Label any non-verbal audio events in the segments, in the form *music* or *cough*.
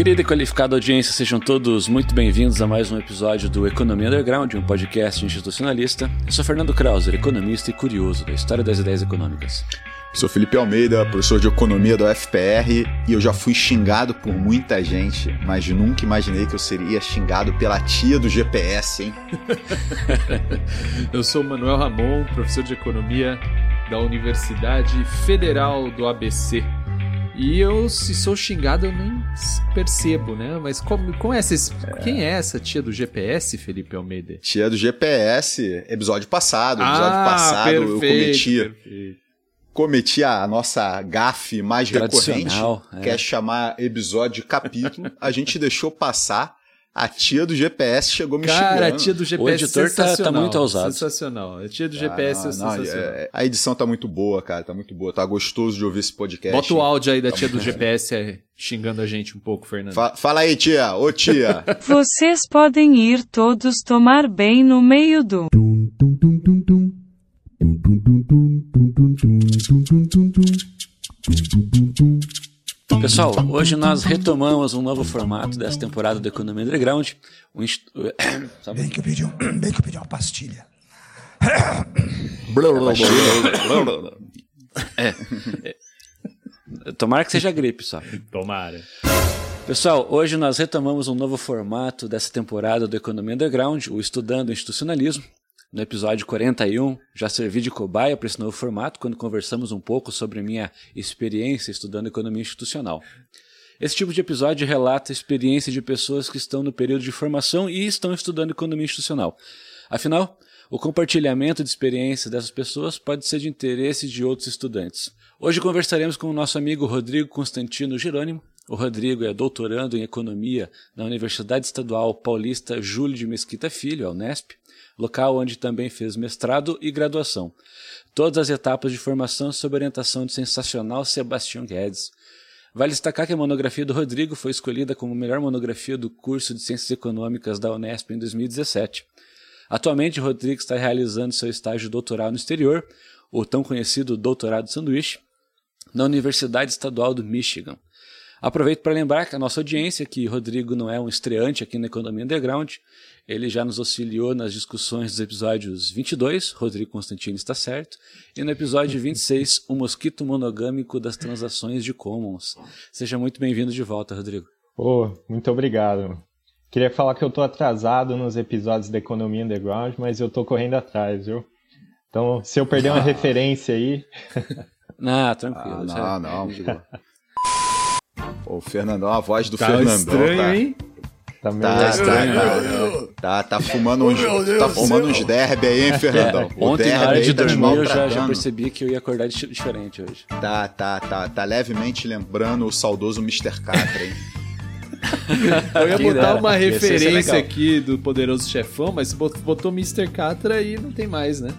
Querida e qualificada audiência, sejam todos muito bem-vindos a mais um episódio do Economia Underground, um podcast institucionalista. Eu sou Fernando Krauser, economista e curioso da história das ideias econômicas. Sou Felipe Almeida, professor de economia da UFPR, e eu já fui xingado por muita gente, mas nunca imaginei que eu seria xingado pela tia do GPS, hein? *laughs* eu sou Manuel Ramon, professor de economia da Universidade Federal do ABC. E eu, se sou xingado, eu nem percebo, né? Mas como, como é essa, é. quem é essa tia do GPS, Felipe Almeida? Tia do GPS, episódio passado. Episódio ah, passado perfeito, eu cometi, perfeito. cometi a nossa gafe mais recorrente, é. que é chamar episódio de capítulo. A gente *laughs* deixou passar a tia do GPS chegou me Cara, xingando. a tia do GPS o editor tá, tá, muito ousado. Sensacional. A tia do GPS ah, não, é sensacional. É, a edição tá muito boa, cara. Tá muito boa. Tá gostoso de ouvir esse podcast. Bota o áudio aí da tá tia do GPS é, xingando a gente um pouco, Fernando. Fa fala aí, tia. Ô, tia. Vocês podem ir todos tomar bem no meio do... Pessoal, hoje nós retomamos um novo formato dessa temporada do Economia Underground. Um inst... *coughs* bem, que eu pedi um, *coughs* bem que eu pedi uma pastilha. *coughs* é, é. Tomara que seja gripe só. Tomara. Pessoal, hoje nós retomamos um novo formato dessa temporada do Economia Underground, o Estudando Institucionalismo. No episódio 41, já servi de cobaia para esse novo formato quando conversamos um pouco sobre minha experiência estudando economia institucional. Esse tipo de episódio relata a experiência de pessoas que estão no período de formação e estão estudando economia institucional. Afinal, o compartilhamento de experiências dessas pessoas pode ser de interesse de outros estudantes. Hoje conversaremos com o nosso amigo Rodrigo Constantino Jerônimo. O Rodrigo é doutorando em economia na Universidade Estadual Paulista Júlio de Mesquita Filho, a Unesp local onde também fez mestrado e graduação. Todas as etapas de formação sob orientação do sensacional Sebastião Guedes. Vale destacar que a monografia do Rodrigo foi escolhida como melhor monografia do curso de Ciências Econômicas da Unesp em 2017. Atualmente, Rodrigo está realizando seu estágio doutoral no exterior, o tão conhecido doutorado sanduíche, na Universidade Estadual do Michigan. Aproveito para lembrar que a nossa audiência, que Rodrigo não é um estreante aqui na Economia Underground, ele já nos auxiliou nas discussões dos episódios 22, Rodrigo Constantino está certo, e no episódio *laughs* 26, o mosquito monogâmico das transações de commons. Seja muito bem-vindo de volta, Rodrigo. Oh, muito obrigado. Queria falar que eu estou atrasado nos episódios da Economia Underground, mas eu estou correndo atrás, viu? Então, se eu perder uma *laughs* referência aí. não, *laughs* tranquilo. Ah, não, não. O Fernandão, a voz do tá Fernandão. Estranho, tá... hein? Tá, meio tá, tá, tá, tá, fumando uns, tá fumando uns derby aí, hein, Fernandão? É, ontem, na hora de tá dormir, eu já, já, percebi que eu ia acordar diferente hoje. Tá, tá, tá, tá levemente lembrando o saudoso Mr. Catra, hein? Eu ia botar uma referência aqui do Poderoso Chefão, mas botou Mr. Catra e não tem mais, né?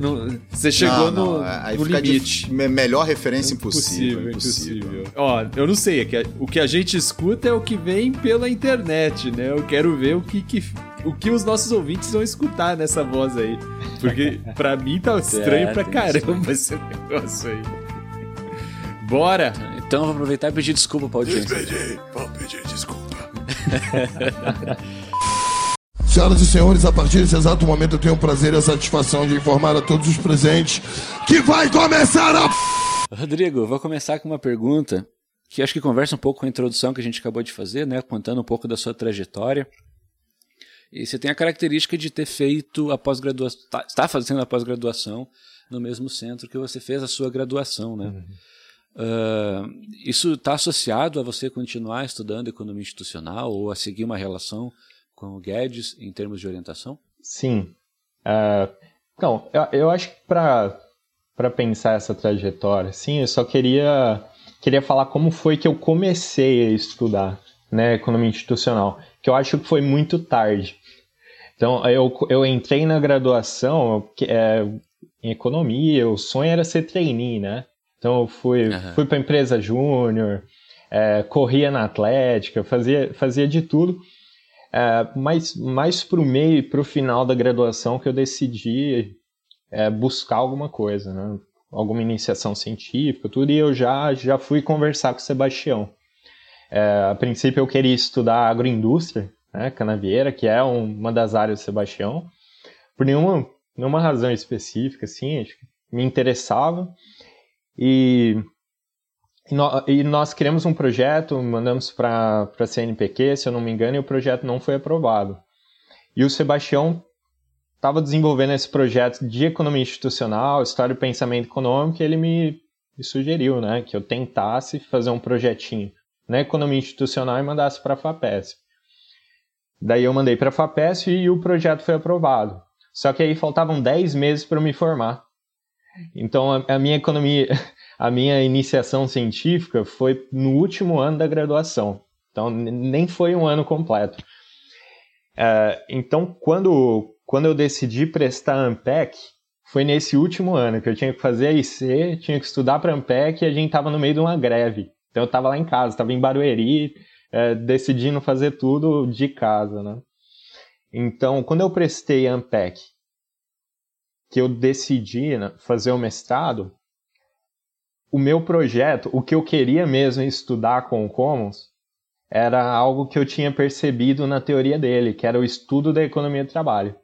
Não, você chegou não, não, no, aí no limite. melhor referência impossível. Impossível, impossível. Ó, eu não sei, é o que a gente escuta é o que vem pela internet, né? Eu quero ver o que, que o que os nossos ouvintes vão escutar nessa voz aí. Porque *laughs* pra mim tá estranho pra caramba esse *laughs* negócio aí. Bora! Então vou aproveitar e pedir desculpa pra audiência. Pedir, vou pedir desculpa. *laughs* Senhoras e senhores, a partir desse exato momento eu tenho o prazer e a satisfação de informar a todos os presentes que vai começar a. Rodrigo, vou começar com uma pergunta que acho que conversa um pouco com a introdução que a gente acabou de fazer, né? Contando um pouco da sua trajetória. E você tem a característica de ter feito a pós-graduação, tá, está fazendo a pós-graduação no mesmo centro que você fez a sua graduação, né? Uhum. Uh, isso está associado a você continuar estudando economia institucional ou a seguir uma relação com o Guedes em termos de orientação? Sim. Uh, eu, eu acho que para pensar essa trajetória, sim, eu só queria, queria falar como foi que eu comecei a estudar né, economia institucional, que eu acho que foi muito tarde. Então, eu, eu entrei na graduação é, em economia, o sonho era ser trainee, né? Então eu fui, uhum. fui para empresa júnior, é, corria na Atlética, fazia, fazia de tudo. É, mas mais para o meio, para o final da graduação, que eu decidi é, buscar alguma coisa, né? alguma iniciação científica, tudo, e eu já, já fui conversar com o Sebastião. É, a princípio eu queria estudar agroindústria, né, canavieira, que é um, uma das áreas do Sebastião. Por nenhuma, nenhuma razão específica, assim, me interessava. E, e, no, e nós criamos um projeto, mandamos para a CNPq, se eu não me engano, e o projeto não foi aprovado. E o Sebastião estava desenvolvendo esse projeto de economia institucional, história e pensamento econômico, e ele me, me sugeriu né, que eu tentasse fazer um projetinho na economia institucional e mandasse para a FAPESP. Daí eu mandei para a FAPESP e o projeto foi aprovado. Só que aí faltavam 10 meses para me formar. Então a, a, minha economia, *laughs* a minha iniciação científica foi no último ano da graduação. Então nem foi um ano completo. Uh, então quando, quando eu decidi prestar ANPEC, foi nesse último ano que eu tinha que fazer a IC, tinha que estudar para ANPEC e a gente estava no meio de uma greve. Então eu estava lá em casa, estava em Barueri, é, decidindo fazer tudo de casa, né? Então, quando eu prestei Ampec, que eu decidi né, fazer o mestrado, o meu projeto, o que eu queria mesmo estudar com o Commons, era algo que eu tinha percebido na teoria dele, que era o estudo da economia do trabalho.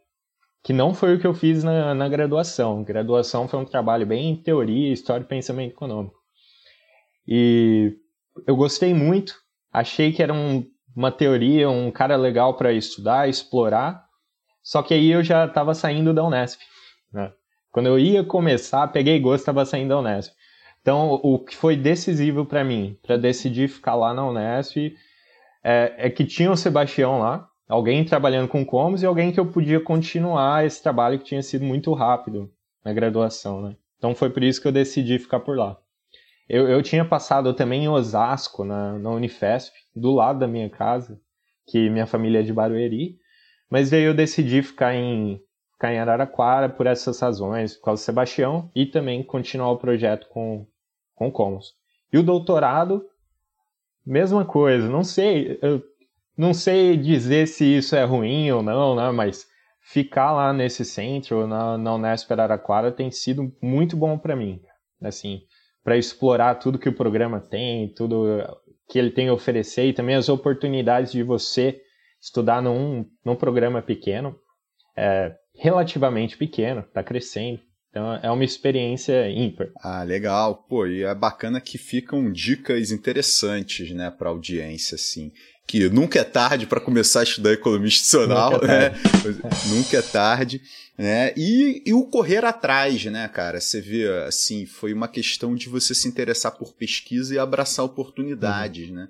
Que não foi o que eu fiz na, na graduação. Graduação foi um trabalho bem em teoria, história e pensamento econômico. E eu gostei muito, achei que era um, uma teoria, um cara legal para estudar, explorar. Só que aí eu já estava saindo da Unesp. Né? Quando eu ia começar, peguei gosto, estava saindo da Unesp. Então, o que foi decisivo para mim, para decidir ficar lá na Unesp, é, é, que tinha o Sebastião lá, alguém trabalhando com comos e alguém que eu podia continuar esse trabalho que tinha sido muito rápido na graduação, né? Então foi por isso que eu decidi ficar por lá. Eu, eu tinha passado também em Osasco, na, na Unifesp, do lado da minha casa, que minha família é de Barueri, mas daí eu decidi ficar em, ficar em Araraquara por essas razões, por causa do Sebastião, e também continuar o projeto com, com o Commons. E o doutorado, mesma coisa, não sei, não sei dizer se isso é ruim ou não, né, mas ficar lá nesse centro, na, na Unesp Araraquara, tem sido muito bom para mim, assim, para explorar tudo que o programa tem, tudo que ele tem a oferecer e também as oportunidades de você estudar num, num programa pequeno, é, relativamente pequeno, está crescendo. Então é uma experiência ímpar. Ah, legal. Pô, e é bacana que ficam dicas interessantes, né, para audiência, assim. Que nunca é tarde para começar a estudar economia institucional, nunca é né? nunca é tarde né? E, e o correr atrás, né, cara? Você vê, assim, foi uma questão de você se interessar por pesquisa e abraçar oportunidades, uhum. né?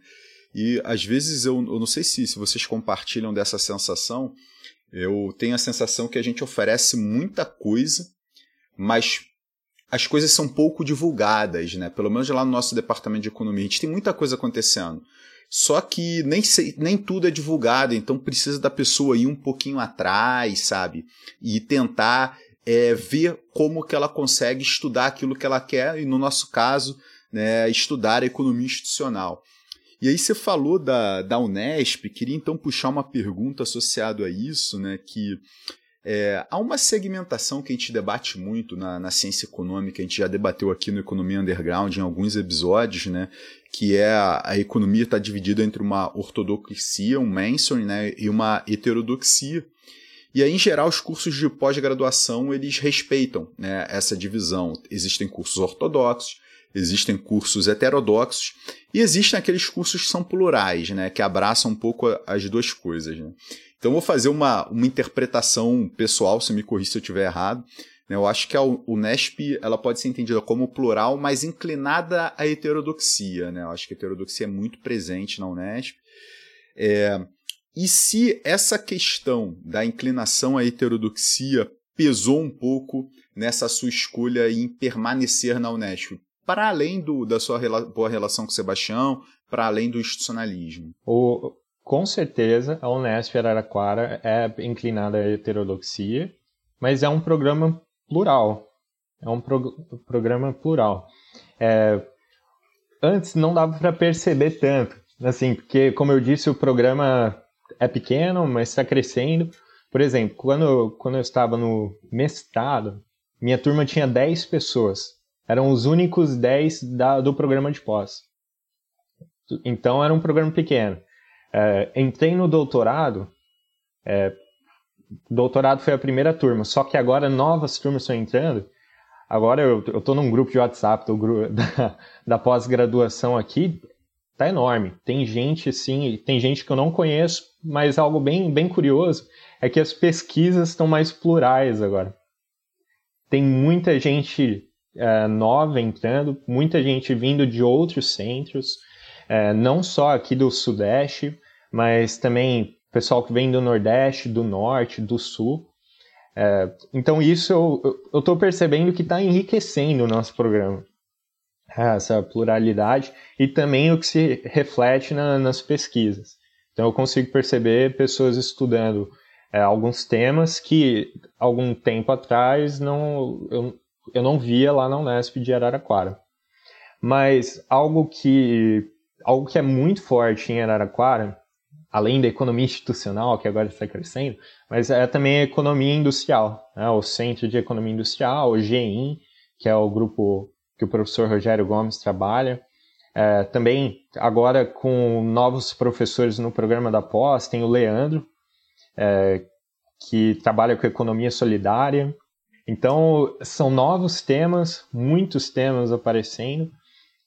E às vezes eu, eu não sei se, se vocês compartilham dessa sensação, eu tenho a sensação que a gente oferece muita coisa, mas as coisas são pouco divulgadas, né? Pelo menos lá no nosso departamento de economia, a gente tem muita coisa acontecendo. Só que nem, nem tudo é divulgado, então precisa da pessoa ir um pouquinho atrás, sabe? E tentar é, ver como que ela consegue estudar aquilo que ela quer, e no nosso caso, né, estudar a economia institucional. E aí você falou da, da Unesp, queria então puxar uma pergunta associada a isso, né, que é, há uma segmentação que a gente debate muito na, na, ciência econômica, a gente já debateu aqui no Economia Underground em alguns episódios, né, que é a, a economia está dividida entre uma ortodoxia, um mainstream, né, e uma heterodoxia. E aí, em geral, os cursos de pós-graduação eles respeitam né, essa divisão. Existem cursos ortodoxos, existem cursos heterodoxos e existem aqueles cursos que são plurais, né, que abraçam um pouco as duas coisas. Né? Então, vou fazer uma, uma interpretação pessoal, se me corrija se eu estiver errado. Né? Eu acho que a Unesp ela pode ser entendida como plural, mas inclinada à heterodoxia. Né? Eu acho que a heterodoxia é muito presente na Unesp. É, e se essa questão da inclinação à heterodoxia pesou um pouco nessa sua escolha em permanecer na Unesp? Para além do, da sua rela boa relação com o Sebastião, para além do institucionalismo? O, com certeza, a Unesp Araraquara é inclinada à heterodoxia, mas é um programa plural. É um pro, programa plural. É, antes não dava para perceber tanto, assim, porque, como eu disse, o programa é pequeno, mas está crescendo. Por exemplo, quando, quando eu estava no mestrado, minha turma tinha 10 pessoas. Eram os únicos 10 da, do programa de pós. então era um programa pequeno. É, entrei no doutorado, é, doutorado foi a primeira turma, só que agora novas turmas estão entrando. Agora eu, estou num grupo de WhatsApp do, *laughs* da, da pós-graduação aqui, tá enorme. Tem gente, sim, tem gente que eu não conheço, mas algo bem, bem curioso é que as pesquisas estão mais plurais agora. Tem muita gente é, nova entrando, muita gente vindo de outros centros, é, não só aqui do Sudeste, mas também pessoal que vem do Nordeste, do Norte, do Sul. É, então isso eu estou percebendo que está enriquecendo o nosso programa, essa pluralidade e também o que se reflete na, nas pesquisas. Então eu consigo perceber pessoas estudando é, alguns temas que algum tempo atrás não, eu, eu não via lá na Unesp de Araraquara. Mas algo que, algo que é muito forte em Araraquara, além da economia institucional, que agora está crescendo, mas é também a economia industrial, né? o Centro de Economia Industrial, o GEIM, que é o grupo que o professor Rogério Gomes trabalha. É, também, agora com novos professores no programa da pós, tem o Leandro, é, que trabalha com economia solidária. Então, são novos temas, muitos temas aparecendo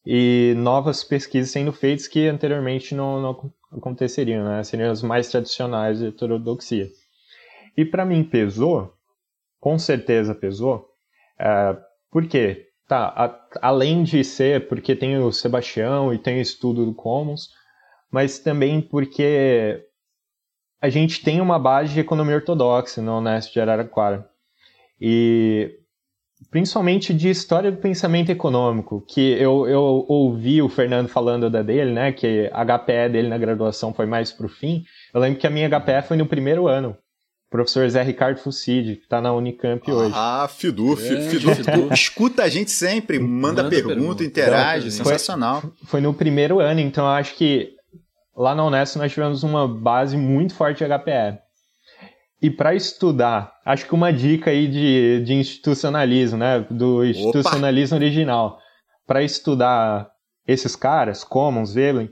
e novas pesquisas sendo feitas que anteriormente não, não aconteceriam, né? seriam as mais tradicionais de heterodoxia. E para mim pesou, com certeza pesou, é, por quê? Tá, a, além de ser porque tem o Sebastião e tem o estudo do Commons, mas também porque a gente tem uma base de economia ortodoxa na Unesp de Araraquara. E principalmente de história do pensamento econômico, que eu, eu ouvi o Fernando falando da dele, né, que a HPE dele na graduação foi mais para o fim. Eu lembro que a minha HPE foi no primeiro ano. O professor Zé Ricardo Fucid, que está na Unicamp hoje. Ah, Fidu, é, Fidu, Fidu, escuta a gente sempre, manda, manda pergunta, pergunta, interage, então, sensacional. Foi, foi no primeiro ano, então eu acho que lá na Unesco nós tivemos uma base muito forte de HPE. E para estudar, acho que uma dica aí de, de institucionalismo, né? Do institucionalismo Opa! original. Para estudar esses caras, Commons, Veblen,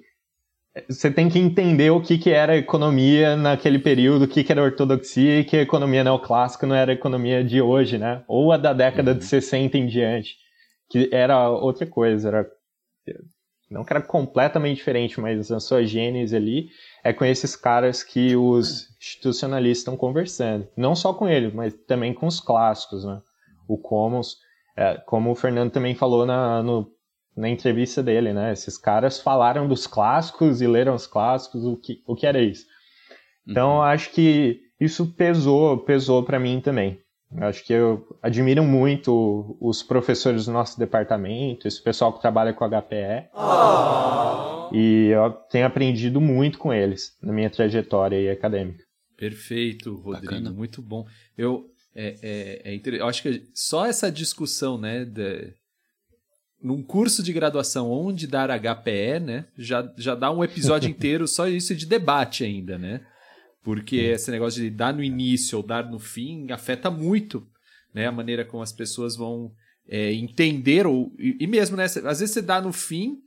você tem que entender o que, que era economia naquele período, o que, que era ortodoxia e que a economia neoclássica não era a economia de hoje, né? Ou a da década uhum. de 60 em diante, que era outra coisa, era não que era completamente diferente, mas a sua gênese ali é com esses caras que os institucionalistas estão conversando. Não só com ele, mas também com os clássicos, né? O Commons, é, como o Fernando também falou na, no, na entrevista dele, né? Esses caras falaram dos clássicos e leram os clássicos, o que, o que era isso. Então, uhum. acho que isso pesou, pesou para mim também. Acho que eu admiro muito os professores do nosso departamento, esse pessoal que trabalha com HPE. Oh. E eu tenho aprendido muito com eles na minha trajetória acadêmica. Perfeito, Rodrigo, Bacana. muito bom. Eu, é, é, é inter... eu acho que só essa discussão, né, de... num curso de graduação onde dar HPE, né, já, já dá um episódio *laughs* inteiro só isso de debate ainda, né? Porque esse negócio de dar no início ou dar no fim afeta muito né, a maneira como as pessoas vão é, entender, ou, e, e, mesmo, né? Às vezes você dá no fim,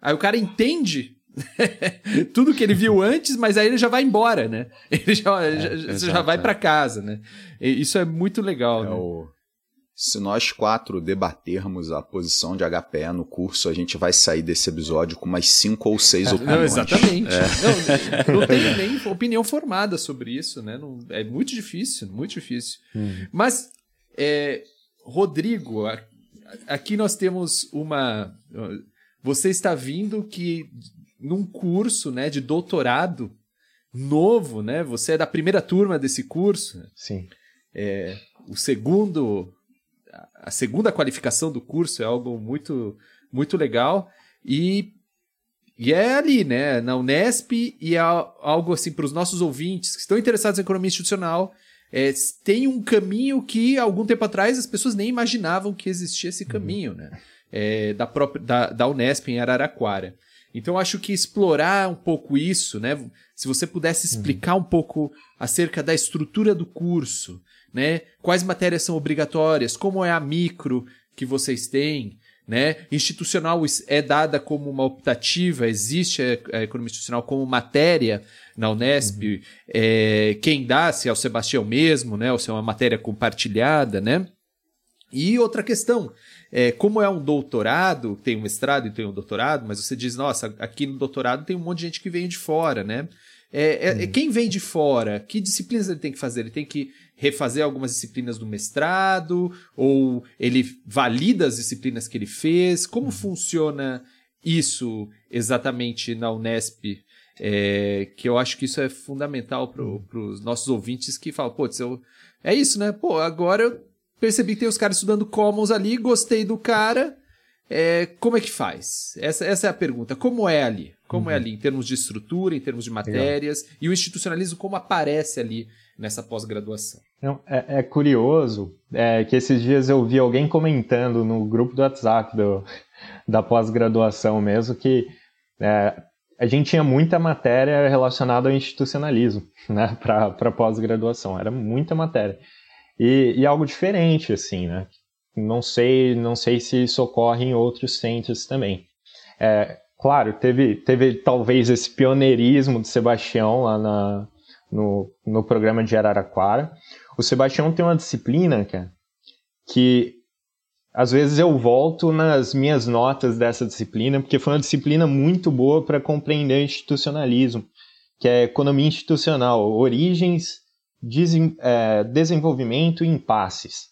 aí o cara entende *laughs* tudo que ele viu antes, mas aí ele já vai embora, né? *laughs* Ele já, é, já, já vai para casa, né? E isso é muito legal. É né? o se nós quatro debatermos a posição de HPE no curso, a gente vai sair desse episódio com mais cinco ou seis opiniões. Não, exatamente. É. Não, *laughs* não tem nem opinião formada sobre isso, né? Não, é muito difícil, muito difícil. Hum. Mas, é, Rodrigo, aqui nós temos uma. Você está vindo que num curso né, de doutorado novo, né? Você é da primeira turma desse curso. Sim. É, o segundo a segunda qualificação do curso é algo muito, muito legal. E, e é ali, né, na Unesp, e é algo assim para os nossos ouvintes que estão interessados em economia institucional. É, tem um caminho que algum tempo atrás as pessoas nem imaginavam que existia esse uhum. caminho, né? É, da, própria, da, da Unesp em Araraquara. Então acho que explorar um pouco isso, né? Se você pudesse uhum. explicar um pouco acerca da estrutura do curso, né? Quais matérias são obrigatórias? Como é a micro que vocês têm? Né? Institucional é dada como uma optativa, existe a economia institucional como matéria na Unesp. Uhum. É, quem dá, se é o Sebastião mesmo, né? ou se é uma matéria compartilhada. Né? E outra questão, é, como é um doutorado, tem um mestrado e tem um doutorado, mas você diz, nossa, aqui no doutorado tem um monte de gente que vem de fora, né? É, é, uhum. Quem vem de fora, que disciplinas ele tem que fazer? Ele tem que refazer algumas disciplinas do mestrado? Ou ele valida as disciplinas que ele fez? Como uhum. funciona isso exatamente na Unesp? É, que eu acho que isso é fundamental para os uhum. nossos ouvintes que falam, pô, eu, é isso, né? Pô, agora eu percebi que tem os caras estudando Commons ali, gostei do cara. É, como é que faz? Essa, essa é a pergunta. Como é ali? Como é uhum. é ali em termos de estrutura, em termos de matérias Legal. e o institucionalismo como aparece ali nessa pós-graduação? É, é, curioso é, que esses dias eu vi alguém comentando no grupo do WhatsApp do, da pós-graduação mesmo que é, a gente tinha muita matéria relacionada ao institucionalismo *laughs* né, para pós-graduação. Era muita matéria. E, e, algo diferente, assim, né? Não sei, não sei se isso ocorre em outros centros também. É, claro, teve, teve talvez esse pioneirismo de Sebastião lá na, no, no programa de Araraquara. O Sebastião tem uma disciplina, cara, que às vezes eu volto nas minhas notas dessa disciplina, porque foi uma disciplina muito boa para compreender institucionalismo, que é economia institucional, origens é, desenvolvimento e impasses.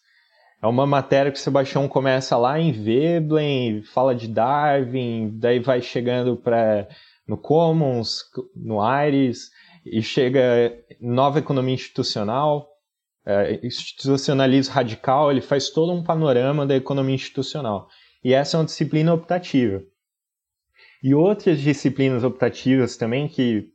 É uma matéria que o Sebastião começa lá em Veblen, fala de Darwin, daí vai chegando para no Commons, no Aires, e chega nova economia institucional, é, institucionalismo radical, ele faz todo um panorama da economia institucional. E essa é uma disciplina optativa. E outras disciplinas optativas também, que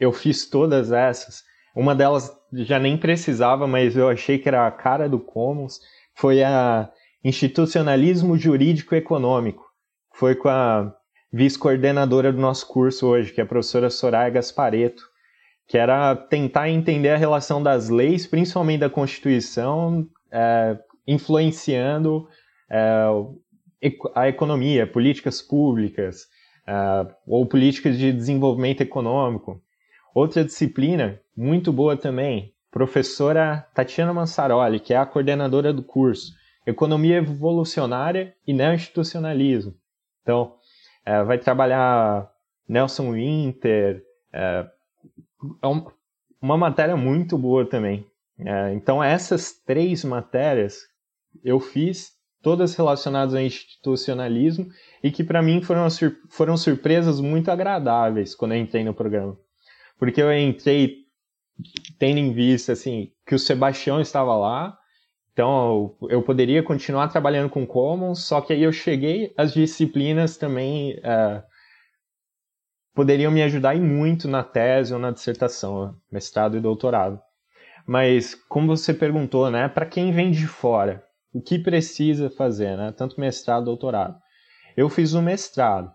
eu fiz todas essas, uma delas já nem precisava, mas eu achei que era a cara do Commons, foi a Institucionalismo Jurídico Econômico. Foi com a vice-coordenadora do nosso curso hoje, que é a professora Soraya Gaspareto, que era tentar entender a relação das leis, principalmente da Constituição, é, influenciando é, a economia, políticas públicas, é, ou políticas de desenvolvimento econômico. Outra disciplina muito boa também, professora Tatiana Mansaroli, que é a coordenadora do curso, Economia Evolucionária e Neo-Institucionalismo. Então, é, vai trabalhar Nelson Winter, é, é uma matéria muito boa também. É, então, essas três matérias eu fiz, todas relacionadas ao institucionalismo, e que para mim foram, foram surpresas muito agradáveis quando eu entrei no programa. Porque eu entrei tendo em vista assim que o Sebastião estava lá, então eu poderia continuar trabalhando com Commons, só que aí eu cheguei, as disciplinas também uh, poderiam me ajudar e muito na tese ou na dissertação, mestrado e doutorado. Mas como você perguntou, né, para quem vem de fora, o que precisa fazer, né, tanto mestrado, doutorado? Eu fiz o mestrado.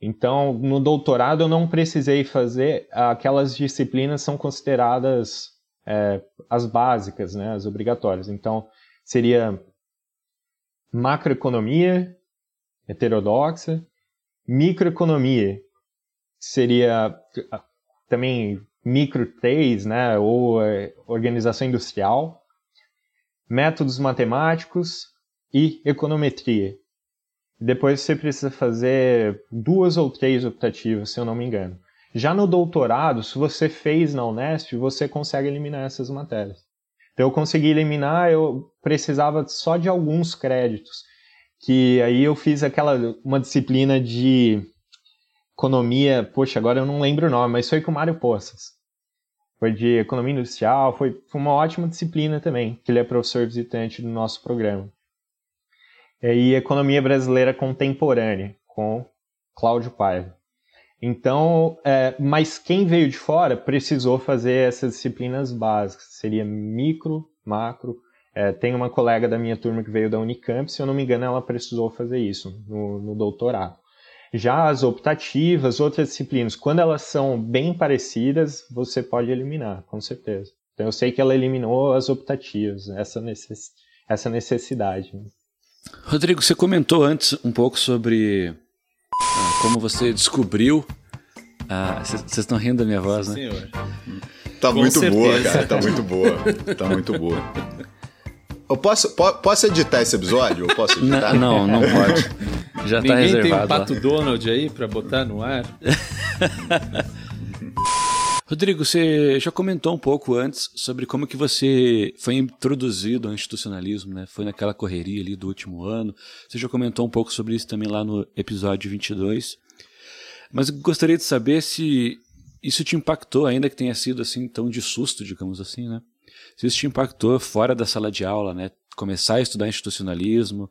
Então, no doutorado eu não precisei fazer aquelas disciplinas são consideradas é, as básicas, né, as obrigatórias. Então, seria macroeconomia heterodoxa, microeconomia seria também micro 3, né, ou é, organização industrial, métodos matemáticos e econometria. Depois você precisa fazer duas ou três optativas, se eu não me engano. Já no doutorado, se você fez na Unesp, você consegue eliminar essas matérias. Então eu consegui eliminar, eu precisava só de alguns créditos. Que aí eu fiz aquela uma disciplina de economia, poxa, agora eu não lembro o nome, mas foi com o Mário Poças. Foi de economia industrial, foi, foi uma ótima disciplina também, que ele é professor visitante do nosso programa e Economia Brasileira Contemporânea, com Cláudio Paiva. Então, é, mas quem veio de fora precisou fazer essas disciplinas básicas, seria micro, macro. É, tem uma colega da minha turma que veio da Unicamp, se eu não me engano, ela precisou fazer isso no, no doutorado. Já as optativas, outras disciplinas, quando elas são bem parecidas, você pode eliminar, com certeza. Então eu sei que ela eliminou as optativas, essa, necess, essa necessidade. Né? Rodrigo, você comentou antes um pouco sobre ah, como você descobriu. Vocês ah, estão rindo da minha voz, né? Senhor. Tá Com muito certeza. boa, cara. Tá muito boa. Tá muito boa. Eu posso, po posso editar esse episódio? Eu posso editar? Não, não, não pode. *laughs* Já tá Ninguém reservado. tem um Pato Donald aí pra botar no ar? *laughs* Rodrigo, você já comentou um pouco antes sobre como que você foi introduzido ao institucionalismo, né? Foi naquela correria ali do último ano. Você já comentou um pouco sobre isso também lá no episódio 22. Mas gostaria de saber se isso te impactou, ainda que tenha sido assim tão de susto, digamos assim, né? Se isso te impactou fora da sala de aula, né? Começar a estudar institucionalismo,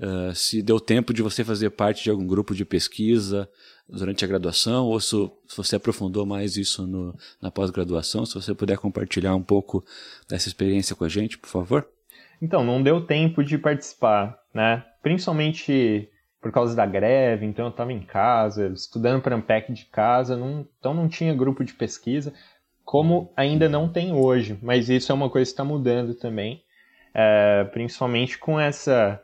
uh, se deu tempo de você fazer parte de algum grupo de pesquisa, durante a graduação ou se, você aprofundou mais isso no, na pós-graduação, se você puder compartilhar um pouco dessa experiência com a gente, por favor. Então, não deu tempo de participar, né? Principalmente por causa da greve, então eu estava em casa, estudando para Ampec de casa, não, então não tinha grupo de pesquisa, como ainda não tem hoje, mas isso é uma coisa que está mudando também, é, principalmente com essa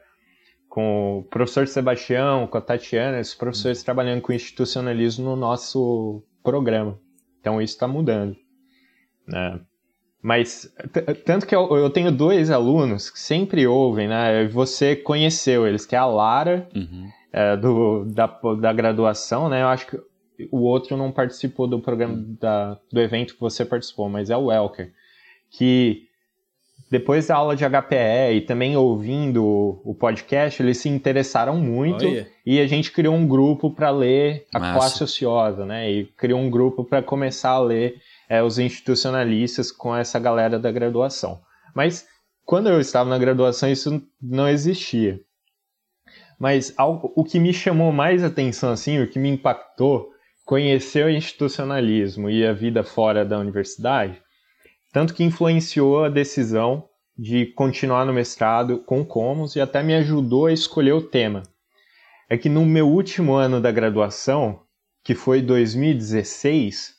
com o professor Sebastião, com a Tatiana, esses professores uhum. trabalhando com institucionalismo no nosso programa. Então isso está mudando. Né? Mas, tanto que eu, eu, tenho dois alunos que sempre ouvem, né? Você conheceu eles, que é a Lara, uhum. é, do, da, da graduação, né? Eu acho que o outro não participou do programa, uhum. da, do evento que você participou, mas é o Welker. Que depois da aula de HPE e também ouvindo o podcast, eles se interessaram muito Olha. e a gente criou um grupo para ler a Massa. classe ociosa, né? E criou um grupo para começar a ler é, os institucionalistas com essa galera da graduação. Mas quando eu estava na graduação, isso não existia. Mas algo, o que me chamou mais atenção, assim, o que me impactou, conhecer o institucionalismo e a vida fora da universidade, tanto que influenciou a decisão de continuar no mestrado com Commons e até me ajudou a escolher o tema. É que no meu último ano da graduação, que foi 2016,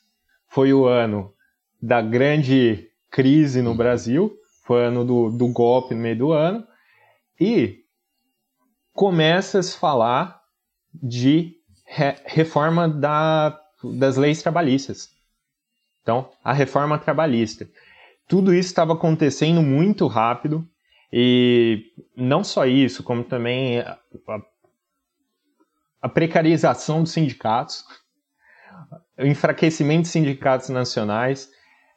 foi o ano da grande crise no Brasil, foi o ano do, do golpe no meio do ano, e começa a se falar de re reforma da, das leis trabalhistas. Então, a reforma trabalhista tudo isso estava acontecendo muito rápido. E não só isso, como também a, a precarização dos sindicatos, o enfraquecimento dos sindicatos nacionais,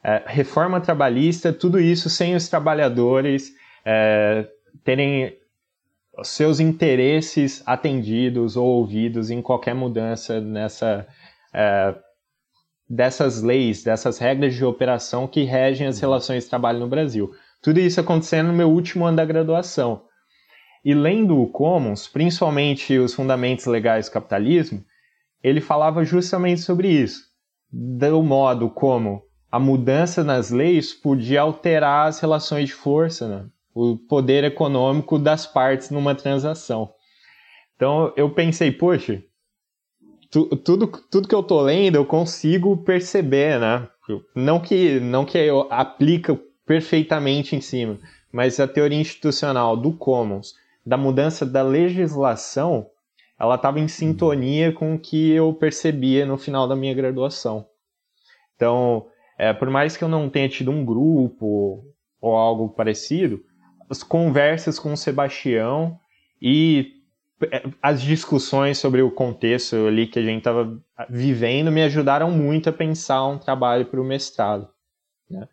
é, reforma trabalhista, tudo isso sem os trabalhadores é, terem seus interesses atendidos ou ouvidos em qualquer mudança nessa é, dessas leis, dessas regras de operação que regem as relações de trabalho no Brasil. Tudo isso acontecendo no meu último ano da graduação. E lendo o Commons, principalmente os fundamentos legais do capitalismo, ele falava justamente sobre isso, do modo como a mudança nas leis podia alterar as relações de força, né? o poder econômico das partes numa transação. Então eu pensei, poxa, tu, tudo, tudo que eu tô lendo eu consigo perceber, né? Não que, não que eu aplica perfeitamente em cima, mas a teoria institucional do Commons, da mudança da legislação, ela estava em sintonia com o que eu percebia no final da minha graduação. Então, é, por mais que eu não tenha tido um grupo ou algo parecido, as conversas com o Sebastião e as discussões sobre o contexto ali que a gente estava vivendo me ajudaram muito a pensar um trabalho para o mestrado. Né?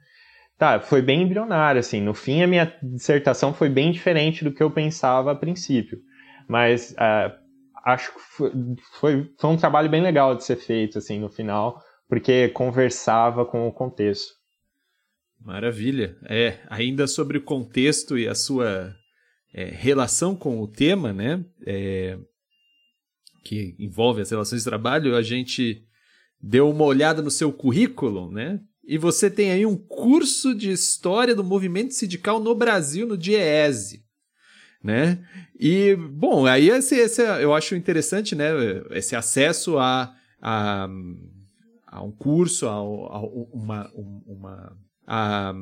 Tá, foi bem embrionário, assim. No fim, a minha dissertação foi bem diferente do que eu pensava a princípio. Mas uh, acho que foi, foi, foi um trabalho bem legal de ser feito, assim, no final, porque conversava com o contexto. Maravilha. É, ainda sobre o contexto e a sua é, relação com o tema, né? É, que envolve as relações de trabalho, a gente deu uma olhada no seu currículo, né? E você tem aí um curso de história do movimento sindical no Brasil, no DIEESE. Né? E, bom, aí esse, esse, eu acho interessante, né? Esse acesso a, a, a um curso, a, a uma, uma a,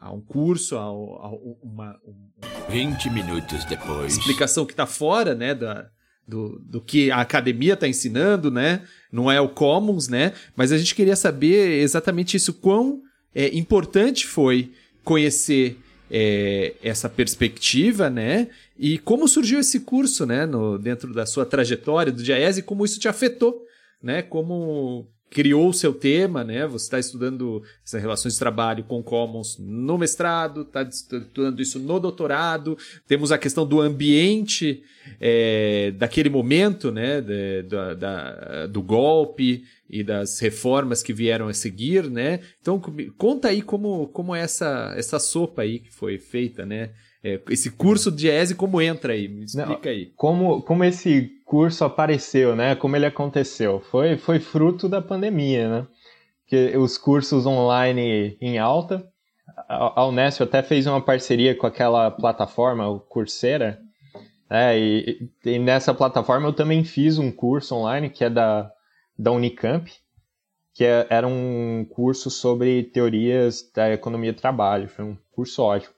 a um curso, a, a uma, um, 20 minutos depois. Explicação que está fora, né, da, do, do que a academia está ensinando, né? Não é o Commons, né? Mas a gente queria saber exatamente isso, quão é, importante foi conhecer é, essa perspectiva, né? E como surgiu esse curso, né? No, dentro da sua trajetória do DIAES e como isso te afetou, né? Como criou o seu tema, né? Você está estudando essas relações de trabalho com Commons no mestrado, está estudando isso no doutorado. Temos a questão do ambiente é, daquele momento, né? Da, da, do golpe e das reformas que vieram a seguir, né? Então conta aí como, como é essa, essa sopa aí que foi feita, né? É, esse curso de ESE como entra aí? Me explica Não, aí. Como, como esse curso apareceu, né? Como ele aconteceu? Foi, foi fruto da pandemia, né? Que os cursos online em alta. A Unesco até fez uma parceria com aquela plataforma, o Coursera, né? E, e, nessa plataforma eu também fiz um curso online que é da, da Unicamp, que é, era um curso sobre teorias da economia do trabalho. Foi um curso ótimo.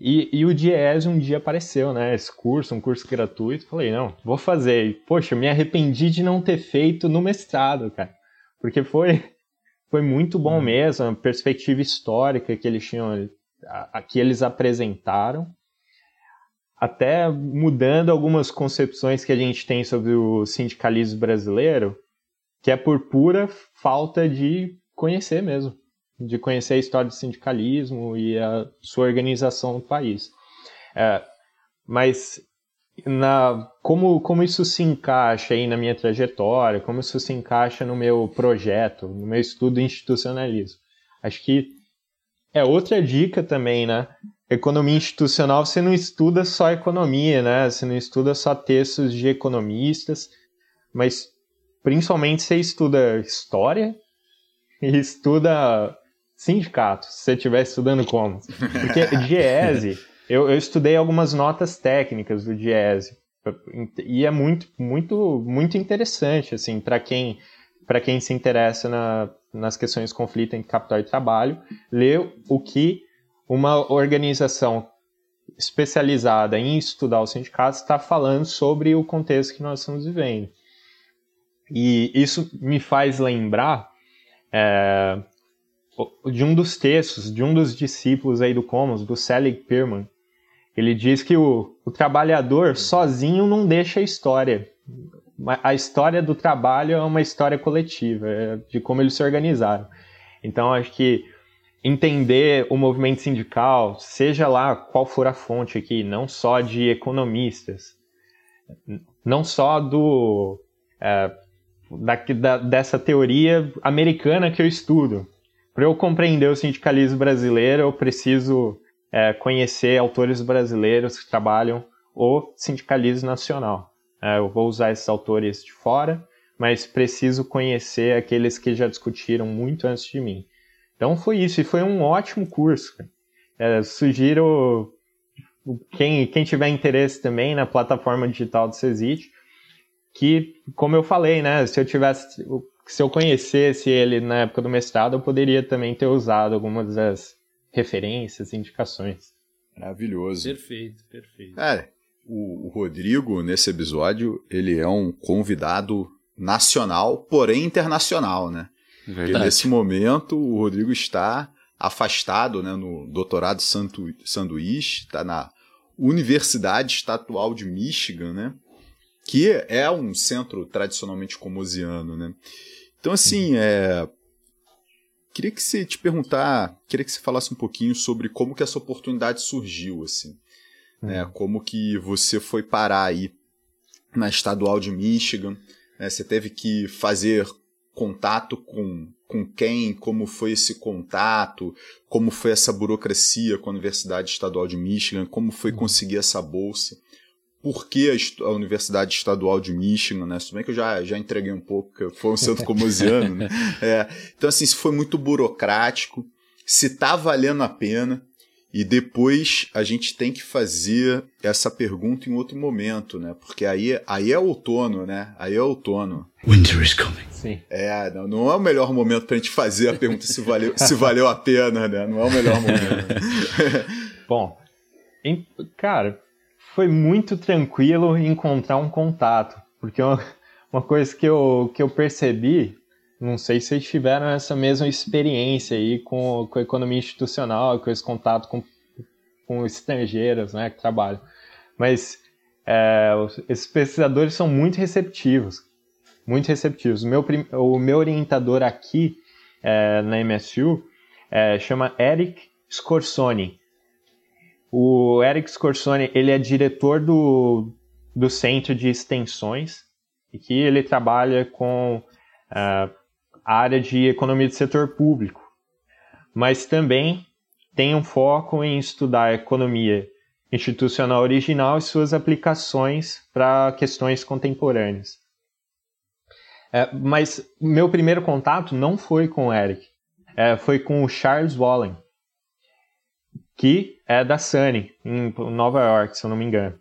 E, e o Diese um dia apareceu, né? Esse curso, um curso gratuito. Falei, não, vou fazer. E, poxa, me arrependi de não ter feito no mestrado, cara. Porque foi, *laughs* foi muito bom uhum. mesmo, a perspectiva histórica que eles tinham, a, a, que eles apresentaram. Até mudando algumas concepções que a gente tem sobre o sindicalismo brasileiro, que é por pura falta de conhecer mesmo de conhecer a história do sindicalismo e a sua organização no país. É, mas na, como, como isso se encaixa aí na minha trajetória, como isso se encaixa no meu projeto, no meu estudo institucionalismo? Acho que é outra dica também, né? Economia institucional, você não estuda só economia, né? Você não estuda só textos de economistas, mas principalmente você estuda história e estuda sindicato, se você estiver estudando como. Porque Diese, *laughs* eu, eu estudei algumas notas técnicas do Diese. E é muito, muito, muito interessante, assim, para quem, quem se interessa na, nas questões de conflito entre capital e trabalho, ler o que uma organização especializada em estudar os sindicatos está falando sobre o contexto que nós estamos vivendo. E isso me faz lembrar é, de um dos textos, de um dos discípulos aí do Commons, do Selig Perman. Ele diz que o, o trabalhador sozinho não deixa a história. A história do trabalho é uma história coletiva, é de como eles se organizaram. Então, acho que entender o movimento sindical, seja lá qual for a fonte aqui, não só de economistas, não só do é, da, da, dessa teoria americana que eu estudo, para eu compreender o sindicalismo brasileiro, eu preciso é, conhecer autores brasileiros que trabalham o sindicalismo nacional. É, eu vou usar esses autores de fora, mas preciso conhecer aqueles que já discutiram muito antes de mim. Então foi isso, e foi um ótimo curso. É, sugiro quem, quem tiver interesse também na plataforma digital do CESIT, que, como eu falei, né, se eu tivesse se eu conhecesse ele na época do mestrado, eu poderia também ter usado algumas das referências, indicações. Maravilhoso. Perfeito, perfeito. É, o, o Rodrigo, nesse episódio, ele é um convidado nacional, porém internacional, né? Verdade. Porque nesse momento o Rodrigo está afastado né, no doutorado sandu sanduíche, está na Universidade Estatual de Michigan, né? Que é um centro tradicionalmente comosiano, né? Então, assim, é... queria que você te perguntar, queria que você falasse um pouquinho sobre como que essa oportunidade surgiu, assim. Né? Uhum. Como que você foi parar aí na estadual de Michigan, né? você teve que fazer contato com, com quem, como foi esse contato, como foi essa burocracia com a Universidade Estadual de Michigan, como foi uhum. conseguir essa bolsa por que a, Universidade Estadual de Michigan, né? Tudo bem que eu já, já entreguei um pouco, que foi um centro comosiano, né? *laughs* É, então, assim, se foi muito burocrático, se tá valendo a pena, E depois a gente tem que fazer essa pergunta em outro momento, né? Porque aí, aí é outono, né? Aí é outono. Winter is coming. Sim. É, não, não é o melhor momento pra gente fazer a pergunta se valeu, se valeu a pena, né? Não é o melhor momento. *laughs* Bom, em, cara, foi muito tranquilo encontrar um contato. Porque uma, uma coisa que eu, que eu percebi não sei se vocês tiveram essa mesma experiência aí com, com a economia institucional, com esse contato com, com estrangeiros né, que trabalham. Mas é, esses pesquisadores são muito receptivos. Muito receptivos. O meu, o meu orientador aqui é, na MSU é, chama Eric Scorsoni. O Eric Scorsoni ele é diretor do, do Centro de Extensões e que ele trabalha com uh, área de economia do setor público, mas também tem um foco em estudar a economia institucional original e suas aplicações para questões contemporâneas. É, mas meu primeiro contato não foi com o Eric, é, foi com o Charles Wallen, que é da Sunny, em Nova York, se eu não me engano.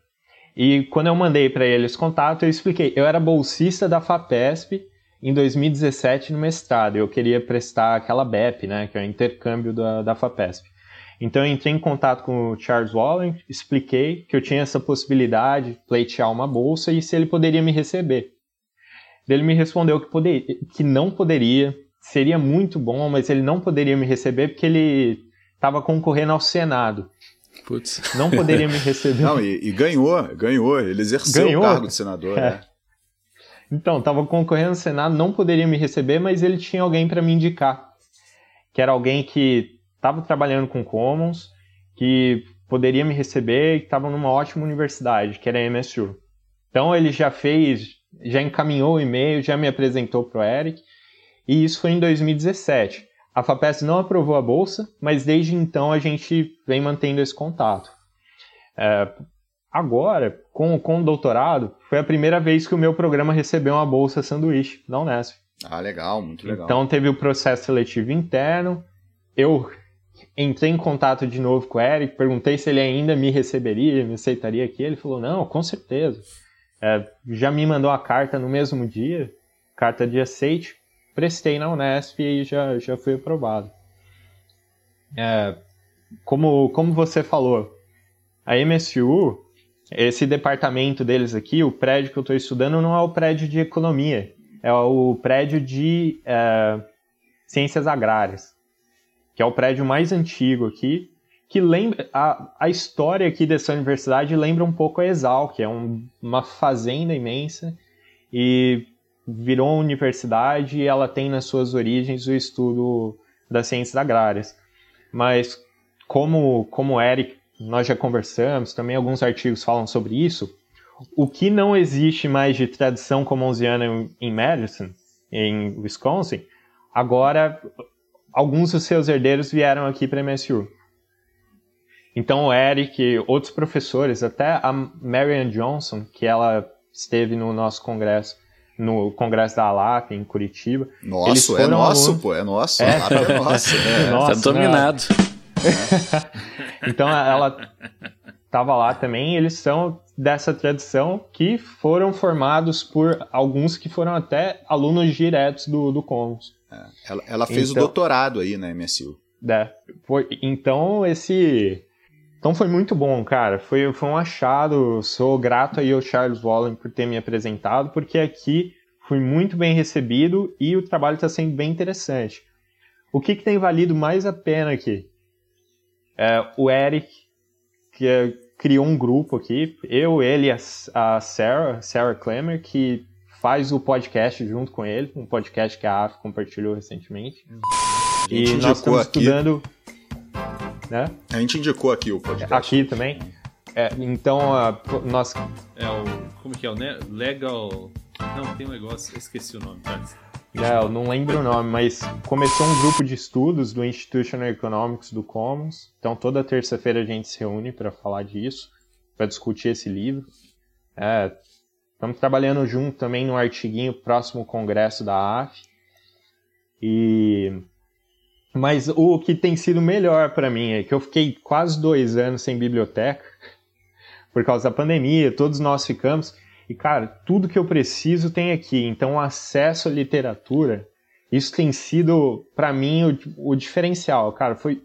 E quando eu mandei para ele esse contato, eu expliquei. Eu era bolsista da FAPESP em 2017 no mestrado. Eu queria prestar aquela BEP, né, que é o intercâmbio da, da FAPESP. Então eu entrei em contato com o Charles Wallen, expliquei que eu tinha essa possibilidade de pleitear uma bolsa e se ele poderia me receber. Ele me respondeu que, poder, que não poderia, seria muito bom, mas ele não poderia me receber porque ele estava concorrendo ao Senado. Putz. Não poderia me *laughs* receber. Não, e, e ganhou, ganhou. Ele exerceu ganhou. o cargo de senador. É. Né? Então, estava concorrendo no Senado, não poderia me receber, mas ele tinha alguém para me indicar, que era alguém que estava trabalhando com Commons, que poderia me receber e estava numa ótima universidade, que era a MSU. Então ele já fez, já encaminhou o e-mail, já me apresentou para o Eric, e isso foi em 2017. A FAPES não aprovou a bolsa, mas desde então a gente vem mantendo esse contato. É, agora, com, com o doutorado, foi a primeira vez que o meu programa recebeu uma bolsa sanduíche da Unesp. Ah, legal, muito legal. Então teve o processo seletivo interno. Eu entrei em contato de novo com o Eric, perguntei se ele ainda me receberia, me aceitaria aqui. Ele falou: não, com certeza. É, já me mandou a carta no mesmo dia, carta de aceite. Prestei na Unesp e já, já fui aprovado. É, como, como você falou, a MSU esse departamento deles aqui, o prédio que eu estou estudando, não é o prédio de economia, é o prédio de é, ciências agrárias, que é o prédio mais antigo aqui, que lembra a, a história aqui dessa universidade lembra um pouco a Exal, que é um, uma fazenda imensa e virou universidade e ela tem nas suas origens o estudo das ciências agrárias. Mas como como Eric nós já conversamos, também alguns artigos falam sobre isso. O que não existe mais de tradição commonsiana em Madison, em Wisconsin, agora alguns dos seus herdeiros vieram aqui para MSU. Então o Eric, outros professores, até a Marian Johnson, que ela esteve no nosso congresso, no congresso da ALAP em Curitiba. Nosso, é nosso, alunos... pô, é nosso. É, ALAP é nosso. É. *laughs* Nossa, tá dominado. Né? *laughs* então ela estava lá também. Eles são dessa tradição que foram formados por alguns que foram até alunos diretos do, do Commons. É, ela, ela, fez então, o doutorado aí na MSU. É, foi, então esse então foi muito bom, cara. Foi, foi um achado. Sou grato aí ao Charles Wallen por ter me apresentado, porque aqui fui muito bem recebido e o trabalho está sendo bem interessante. O que, que tem valido mais a pena aqui? É, o Eric, que é, criou um grupo aqui, eu, ele e a, Sarah, Sarah Clemmer, que faz o podcast junto com ele, um podcast que a AF compartilhou recentemente. E nós estamos aqui, estudando. Né? A gente indicou aqui o podcast. Aqui também. É, então, uh, nós. É o. Como que é? O Legal. Não, tem um negócio, esqueci o nome, tá? É, eu não lembro o nome, mas começou um grupo de estudos do Institutional Economics do Commons. Então toda terça-feira a gente se reúne para falar disso, para discutir esse livro. É, estamos trabalhando junto também no artiguinho próximo congresso da AF. E Mas o que tem sido melhor para mim é que eu fiquei quase dois anos sem biblioteca por causa da pandemia, todos nós ficamos. E, cara, tudo que eu preciso tem aqui. Então, o acesso à literatura, isso tem sido, para mim, o, o, diferencial. Cara, foi.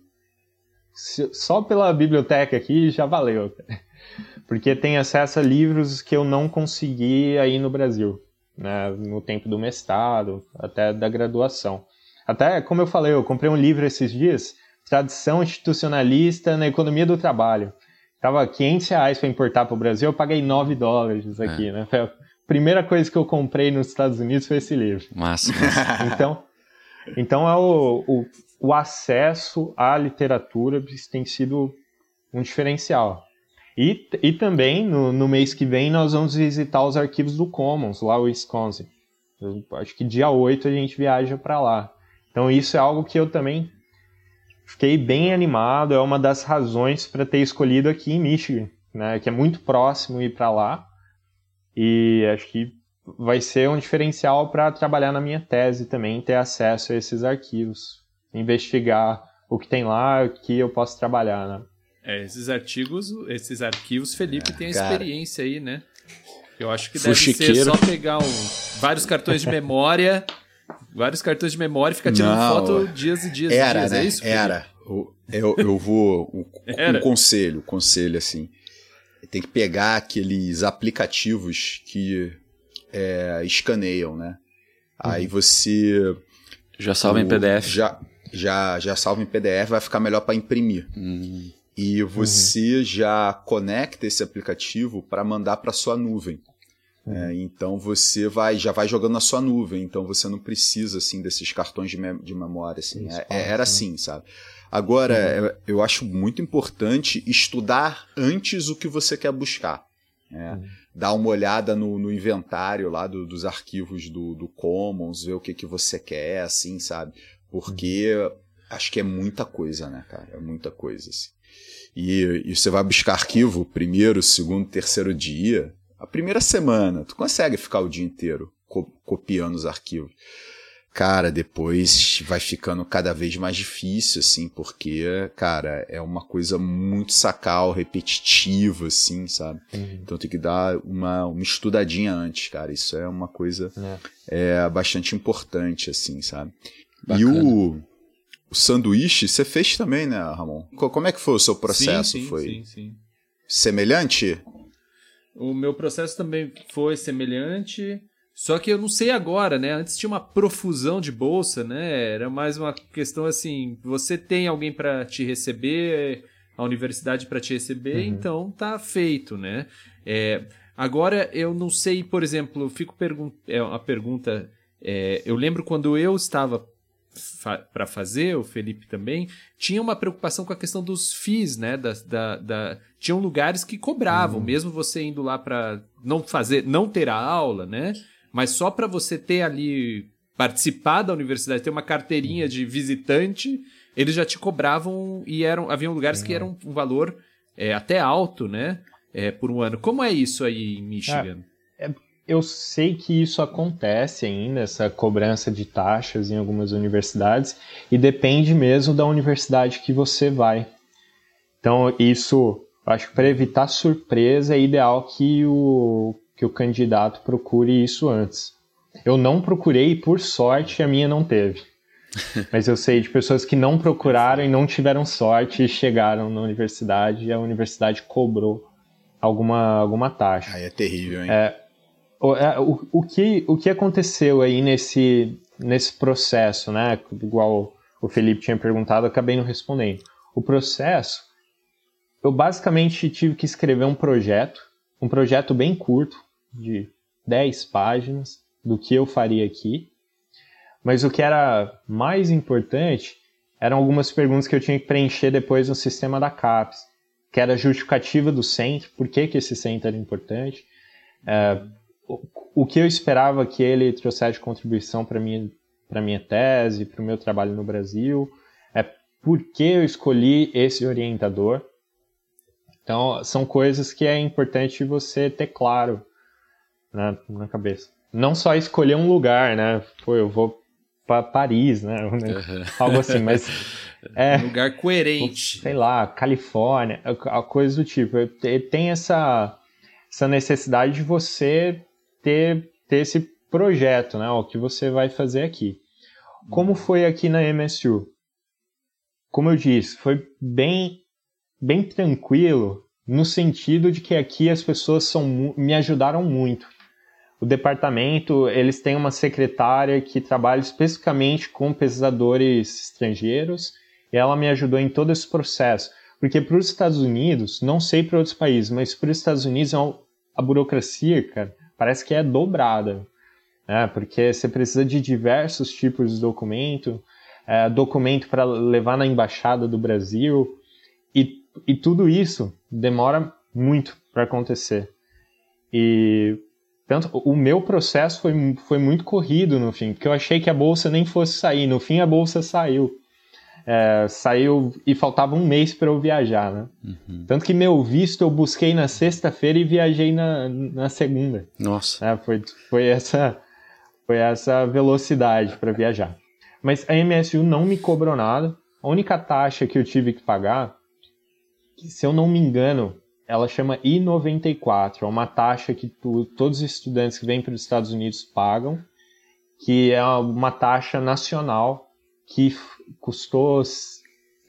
Só pela biblioteca aqui já valeu. *laughs* Porque tem acesso a livros que eu não consegui aí no Brasil, né? no tempo do mestrado, até da graduação. Até, como eu falei, eu comprei um livro esses dias, Tradição Institucionalista na Economia do Trabalho. Tava 500 reais para importar para o Brasil, eu paguei 9 dólares aqui, é. né? Foi a primeira coisa que eu comprei nos Estados Unidos foi esse livro. *laughs* Massa. então, então é o, o, o acesso à literatura tem sido um diferencial. E, e também, no, no mês que vem, nós vamos visitar os arquivos do Commons, lá no Wisconsin. Eu acho que dia 8 a gente viaja para lá. Então isso é algo que eu também fiquei bem animado, é uma das razões para ter escolhido aqui em Michigan, né, que é muito próximo ir para lá. E acho que vai ser um diferencial para trabalhar na minha tese também, ter acesso a esses arquivos, investigar o que tem lá, o que eu posso trabalhar, né? É, esses artigos, esses arquivos, Felipe é, tem a experiência aí, né? Eu acho que deve ser só pegar um, vários cartões de memória vários cartões de memória e fica tirando Não, foto dias e dias. Era, e dias. É né? É isso, era. Eu, eu vou. *laughs* Um, um conselho, conselho assim. Tem que pegar aqueles aplicativos que é, escaneiam, né? Uhum. Aí você. Já salva o, em PDF. Já, já, já salva em PDF, vai ficar melhor para imprimir. Uhum. E você uhum. já conecta esse aplicativo para mandar para sua nuvem. É, uhum. então você vai já vai jogando na sua nuvem, então você não precisa assim desses cartões de, de memória assim. É, é era assim, sabe? Agora uhum. É, eu acho muito importante estudar antes o que você quer buscar. Né? Uhum. Dar uma olhada no, no inventário lá do, dos arquivos do, do, Commons, ver o que, que você quer, assim, sabe? Porque uhum. acho que é muita coisa, né, cara? É muita coisa, assim. E, e você vai buscar arquivo primeiro, segundo, terceiro dia, a primeira semana, tu consegue ficar o dia inteiro co copiando os arquivos. Cara, depois vai ficando cada vez mais difícil, assim, porque, cara, é uma coisa muito sacal, repetitiva, assim, sabe? Uhum. Então tem que dar uma, uma estudadinha antes, cara. Isso é uma coisa é. é bastante importante, assim, sabe? Bacana. E o, o sanduíche você fez também, né, Ramon? Como é que foi o seu processo? Sim, sim, foi sim, sim. semelhante? O meu processo também foi semelhante, só que eu não sei agora, né? Antes tinha uma profusão de bolsa, né? Era mais uma questão assim, você tem alguém para te receber, a universidade para te receber, uhum. então tá feito, né? É, agora eu não sei, por exemplo, fico pergun é uma pergunta, é, eu lembro quando eu estava fa para fazer, o Felipe também, tinha uma preocupação com a questão dos FIIs, né? Da, da, da... Tinham lugares que cobravam, uhum. mesmo você indo lá para não fazer, não ter a aula, né? Mas só para você ter ali participar da universidade, ter uma carteirinha de visitante, eles já te cobravam e eram haviam lugares uhum. que eram um valor é, até alto, né? É, por um ano. Como é isso aí em Michigan? É, é eu sei que isso acontece ainda, essa cobrança de taxas em algumas universidades, e depende mesmo da universidade que você vai. Então, isso, acho que para evitar surpresa, é ideal que o, que o candidato procure isso antes. Eu não procurei e, por sorte, a minha não teve. *laughs* Mas eu sei de pessoas que não procuraram e não tiveram sorte e chegaram na universidade e a universidade cobrou alguma, alguma taxa. Aí é terrível, hein? É, é, o, o, que, o que aconteceu aí nesse, nesse processo, né? Igual o Felipe tinha perguntado, acabei não respondendo. O processo, eu basicamente tive que escrever um projeto, um projeto bem curto, de 10 páginas, do que eu faria aqui. Mas o que era mais importante eram algumas perguntas que eu tinha que preencher depois no sistema da CAPES, que era a justificativa do centro, por que, que esse centro era importante, é, o que eu esperava que ele trouxesse de contribuição para minha para minha tese, para o meu trabalho no Brasil, é por que eu escolhi esse orientador. Então, são coisas que é importante você ter claro né, na cabeça. Não só escolher um lugar, né? Pô, eu vou para Paris, né? *laughs* Uhum. Algo assim, mas *laughs* é um lugar coerente. Sei lá, Califórnia, a coisa do tipo. Tem essa essa necessidade de você ter, ter esse projeto, né? O que você vai fazer aqui. Como foi aqui na MSU? Como eu disse, foi bem, bem tranquilo no sentido de que aqui as pessoas são, me ajudaram muito. O departamento, eles têm uma secretária que trabalha especificamente com pesquisadores estrangeiros e ela me ajudou em todo esse processo. Porque para os Estados Unidos, não sei para outros países, mas para os Estados Unidos a burocracia, cara, parece que é dobrada. Né? Porque você precisa de diversos tipos de documento, é, documento para levar na embaixada do Brasil, e, e tudo isso demora muito para acontecer. E tanto o meu processo foi, foi muito corrido no fim, porque eu achei que a bolsa nem fosse sair. No fim, a bolsa saiu é, saiu e faltava um mês para eu viajar, né? Uhum. Tanto que meu visto eu busquei na sexta-feira e viajei na, na segunda. Nossa. É, foi, foi, essa, foi essa velocidade para viajar. Mas a MSU não me cobrou nada. A única taxa que eu tive que pagar, se eu não me engano, ela chama I-94. É uma taxa que tu, todos os estudantes que vêm para os Estados Unidos pagam, que é uma taxa nacional que custou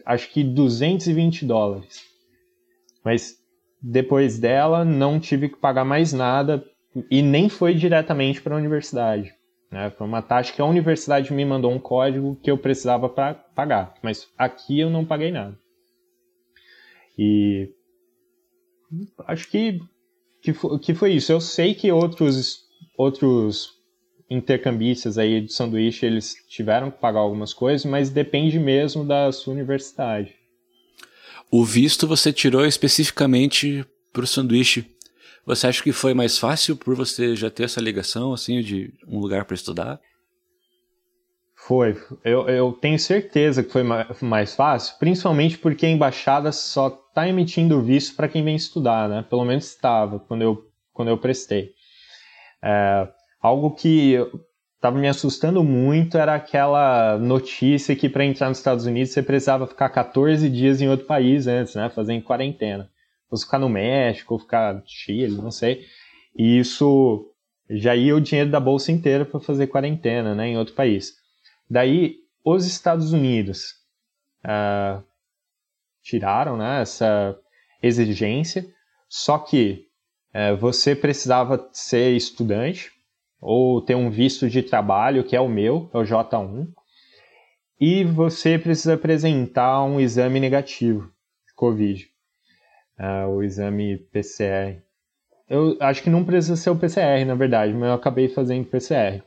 acho que 220 dólares. Mas depois dela não tive que pagar mais nada e nem foi diretamente para a universidade. Né? Foi uma taxa que a universidade me mandou um código que eu precisava para pagar, mas aqui eu não paguei nada. E acho que, que, que foi isso. Eu sei que outros, outros intercambistas aí do sanduíche, eles tiveram que pagar algumas coisas, mas depende mesmo da sua universidade. O visto você tirou especificamente para o sanduíche. Você acha que foi mais fácil por você já ter essa ligação assim de um lugar para estudar? Foi. Eu, eu tenho certeza que foi mais fácil, principalmente porque a embaixada só está emitindo visto para quem vem estudar, né? Pelo menos estava quando eu, quando eu prestei. É, Algo que estava me assustando muito era aquela notícia que para entrar nos Estados Unidos você precisava ficar 14 dias em outro país antes, né? Fazer em quarentena. Ou ficar no México, ficar no Chile, não sei. E isso já ia o dinheiro da bolsa inteira para fazer quarentena, né? Em outro país. Daí, os Estados Unidos uh, tiraram né, essa exigência, só que uh, você precisava ser estudante ou ter um visto de trabalho, que é o meu, é o J1, e você precisa apresentar um exame negativo de Covid, uh, o exame PCR. Eu acho que não precisa ser o PCR, na verdade, mas eu acabei fazendo PCR.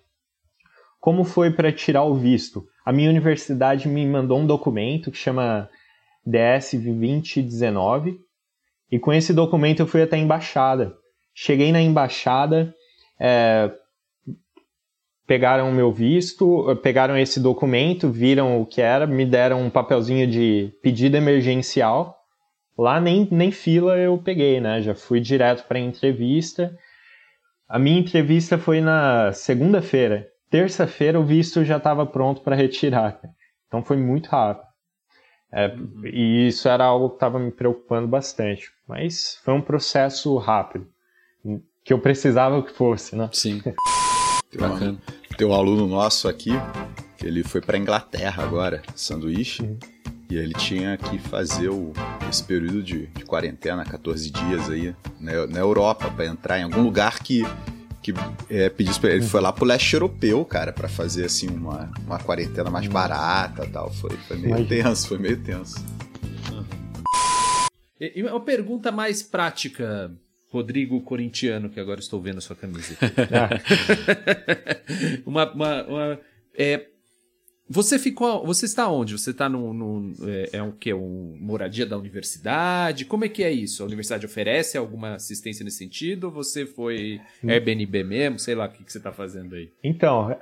Como foi para tirar o visto? A minha universidade me mandou um documento que chama DS 2019, e com esse documento eu fui até a embaixada. Cheguei na embaixada, é, pegaram o meu visto, pegaram esse documento, viram o que era, me deram um papelzinho de pedido emergencial. Lá nem, nem fila eu peguei, né? Já fui direto para a entrevista. A minha entrevista foi na segunda-feira. Terça-feira o visto já estava pronto para retirar. Então foi muito rápido. É, e isso era algo que estava me preocupando bastante. Mas foi um processo rápido. Que eu precisava que fosse, né? Sim. *laughs* Tem Bacana. Um, tem um aluno nosso aqui, que ele foi para Inglaterra agora, sanduíche, uhum. e ele tinha que fazer o, esse período de, de quarentena, 14 dias aí, na, na Europa, para entrar em algum lugar que que é, pediu pra ele. foi lá pro leste europeu, cara, para fazer assim uma, uma quarentena mais barata tal. Foi, foi meio Imagina. tenso, foi meio tenso. E uma pergunta mais prática, Rodrigo Corintiano, que agora estou vendo a sua camisa. *laughs* uma, uma, uma é, você ficou. Você está onde? Você está no. no é, é o que? Um, moradia da universidade? Como é que é isso? A universidade oferece alguma assistência nesse sentido? Ou você foi hum. Airbnb mesmo? Sei lá o que, que você está fazendo aí. Então,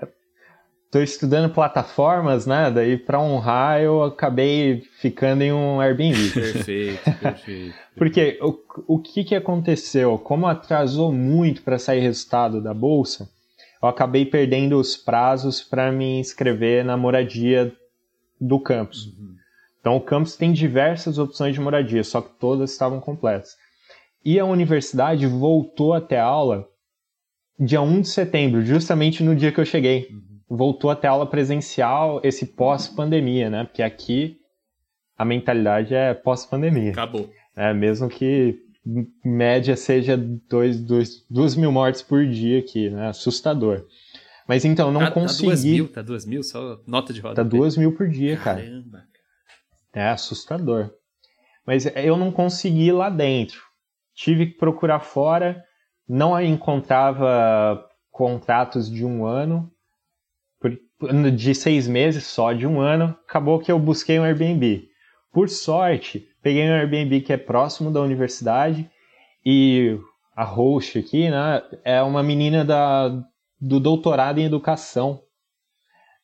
estou estudando plataformas, né? Daí para honrar eu acabei ficando em um Airbnb. *laughs* Perfeito, perfeito. Porque o, o que, que aconteceu? Como atrasou muito para sair resultado da bolsa, eu acabei perdendo os prazos para me inscrever na moradia do campus. Uhum. Então, o campus tem diversas opções de moradia, só que todas estavam completas. E a universidade voltou até aula dia 1 de setembro, justamente no dia que eu cheguei. Uhum. Voltou até aula presencial, esse pós-pandemia, né? Porque aqui a mentalidade é pós-pandemia. Acabou. É, mesmo que média seja 2 mil mortes por dia aqui, né? Assustador. Mas então, não tá, consegui. Tá 2 mil, tá 2 mil, só nota de roda. Tá 2 mil por dia, cara. Caramba. É assustador. Mas eu não consegui ir lá dentro. Tive que procurar fora, não encontrava contratos de um ano, de seis meses só, de um ano. Acabou que eu busquei um Airbnb. Por sorte, peguei um Airbnb que é próximo da universidade e a host aqui, né, é uma menina da, do doutorado em educação.